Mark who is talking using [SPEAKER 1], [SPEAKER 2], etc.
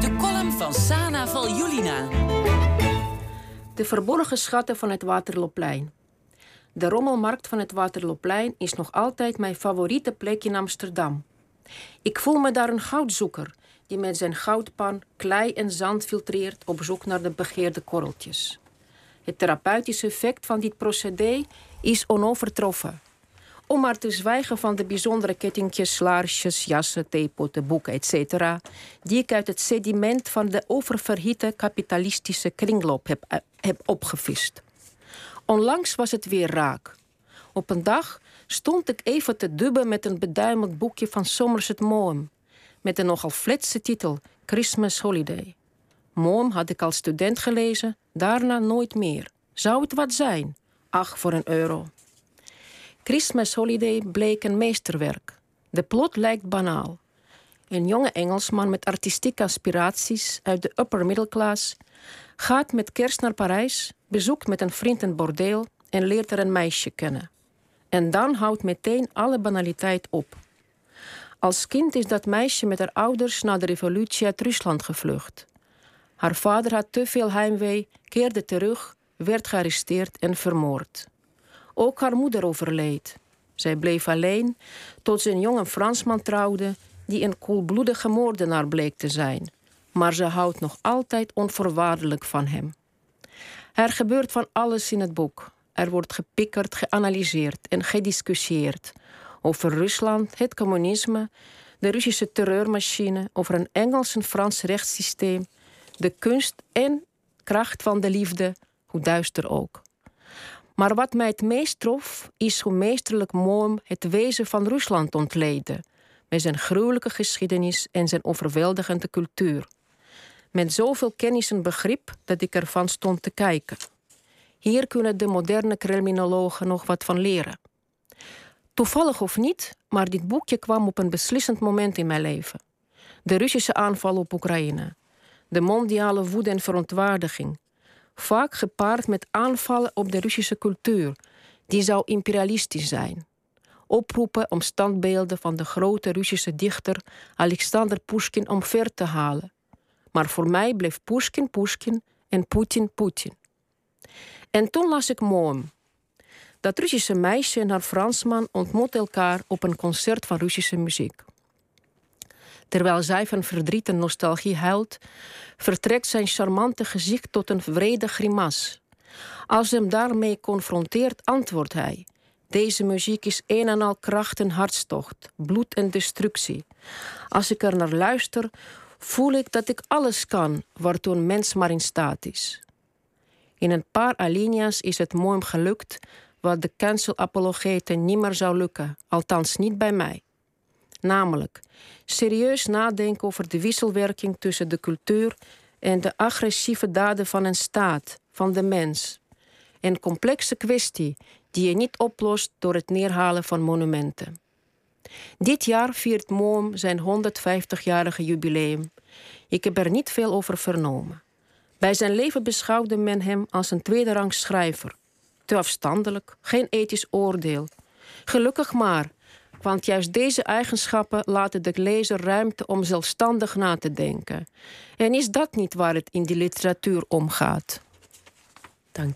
[SPEAKER 1] De column van Sana Valjulina.
[SPEAKER 2] De verborgen schatten van het Waterloopplein. De rommelmarkt van het Waterloopplein is nog altijd mijn favoriete plek in Amsterdam. Ik voel me daar een goudzoeker die met zijn goudpan klei en zand filtreert op zoek naar de begeerde korreltjes. Het therapeutische effect van dit procedé is onovertroffen. Om maar te zwijgen van de bijzondere kettingjes, slaarsjes, jassen, theepotten, boeken, etc. die ik uit het sediment van de oververhitte kapitalistische kringloop heb, eh, heb opgevist. Onlangs was het weer raak. Op een dag stond ik even te dubben met een beduimeld boekje van Somerset Maugham, met een nogal fletse titel Christmas Holiday. Maugham had ik als student gelezen, daarna nooit meer. Zou het wat zijn? Ach, voor een euro. Christmas Holiday bleek een meesterwerk. De plot lijkt banaal. Een jonge Engelsman met artistieke aspiraties uit de upper middle class gaat met kerst naar Parijs, bezoekt met een vriend een bordeel en leert er een meisje kennen. En dan houdt meteen alle banaliteit op. Als kind is dat meisje met haar ouders na de revolutie uit Rusland gevlucht. Haar vader had te veel heimwee, keerde terug, werd gearresteerd en vermoord. Ook haar moeder overleed. Zij bleef alleen tot ze een jonge Fransman trouwde die een koelbloedige moordenaar bleek te zijn. Maar ze houdt nog altijd onvoorwaardelijk van hem. Er gebeurt van alles in het boek. Er wordt gepikkerd, geanalyseerd en gediscussieerd over Rusland, het communisme, de Russische terreurmachine, over een Engels en Frans rechtssysteem, de kunst en kracht van de liefde, hoe duister ook. Maar wat mij het meest trof, is hoe meesterlijk Moom het wezen van Rusland ontleedde, met zijn gruwelijke geschiedenis en zijn overweldigende cultuur. Met zoveel kennis en begrip dat ik ervan stond te kijken. Hier kunnen de moderne criminologen nog wat van leren. Toevallig of niet, maar dit boekje kwam op een beslissend moment in mijn leven. De Russische aanval op Oekraïne. De mondiale woede en verontwaardiging. Vaak gepaard met aanvallen op de Russische cultuur, die zou imperialistisch zijn. Oproepen om standbeelden van de grote Russische dichter Alexander Pushkin omver te halen. Maar voor mij bleef Pushkin Pushkin en Poetin Poetin. En toen las ik Moom. Dat Russische meisje en haar Fransman ontmoeten elkaar op een concert van Russische muziek. Terwijl zij van verdriet en nostalgie huilt, vertrekt zijn charmante gezicht tot een vrede grimas. Als hem daarmee confronteert, antwoordt hij: Deze muziek is een en al kracht en hartstocht, bloed en destructie. Als ik er naar luister, voel ik dat ik alles kan waartoe een mens maar in staat is. In een paar alinea's is het mooi gelukt wat de cancel-apologeten niet meer zou lukken, althans niet bij mij. Namelijk, serieus nadenken over de wisselwerking tussen de cultuur en de agressieve daden van een staat, van de mens. Een complexe kwestie die je niet oplost door het neerhalen van monumenten. Dit jaar viert Moom zijn 150-jarige jubileum. Ik heb er niet veel over vernomen. Bij zijn leven beschouwde men hem als een tweederangs schrijver. Te afstandelijk, geen ethisch oordeel. Gelukkig maar, want juist deze eigenschappen laten de lezer ruimte om zelfstandig na te denken. En is dat niet waar het in die literatuur om gaat? Dank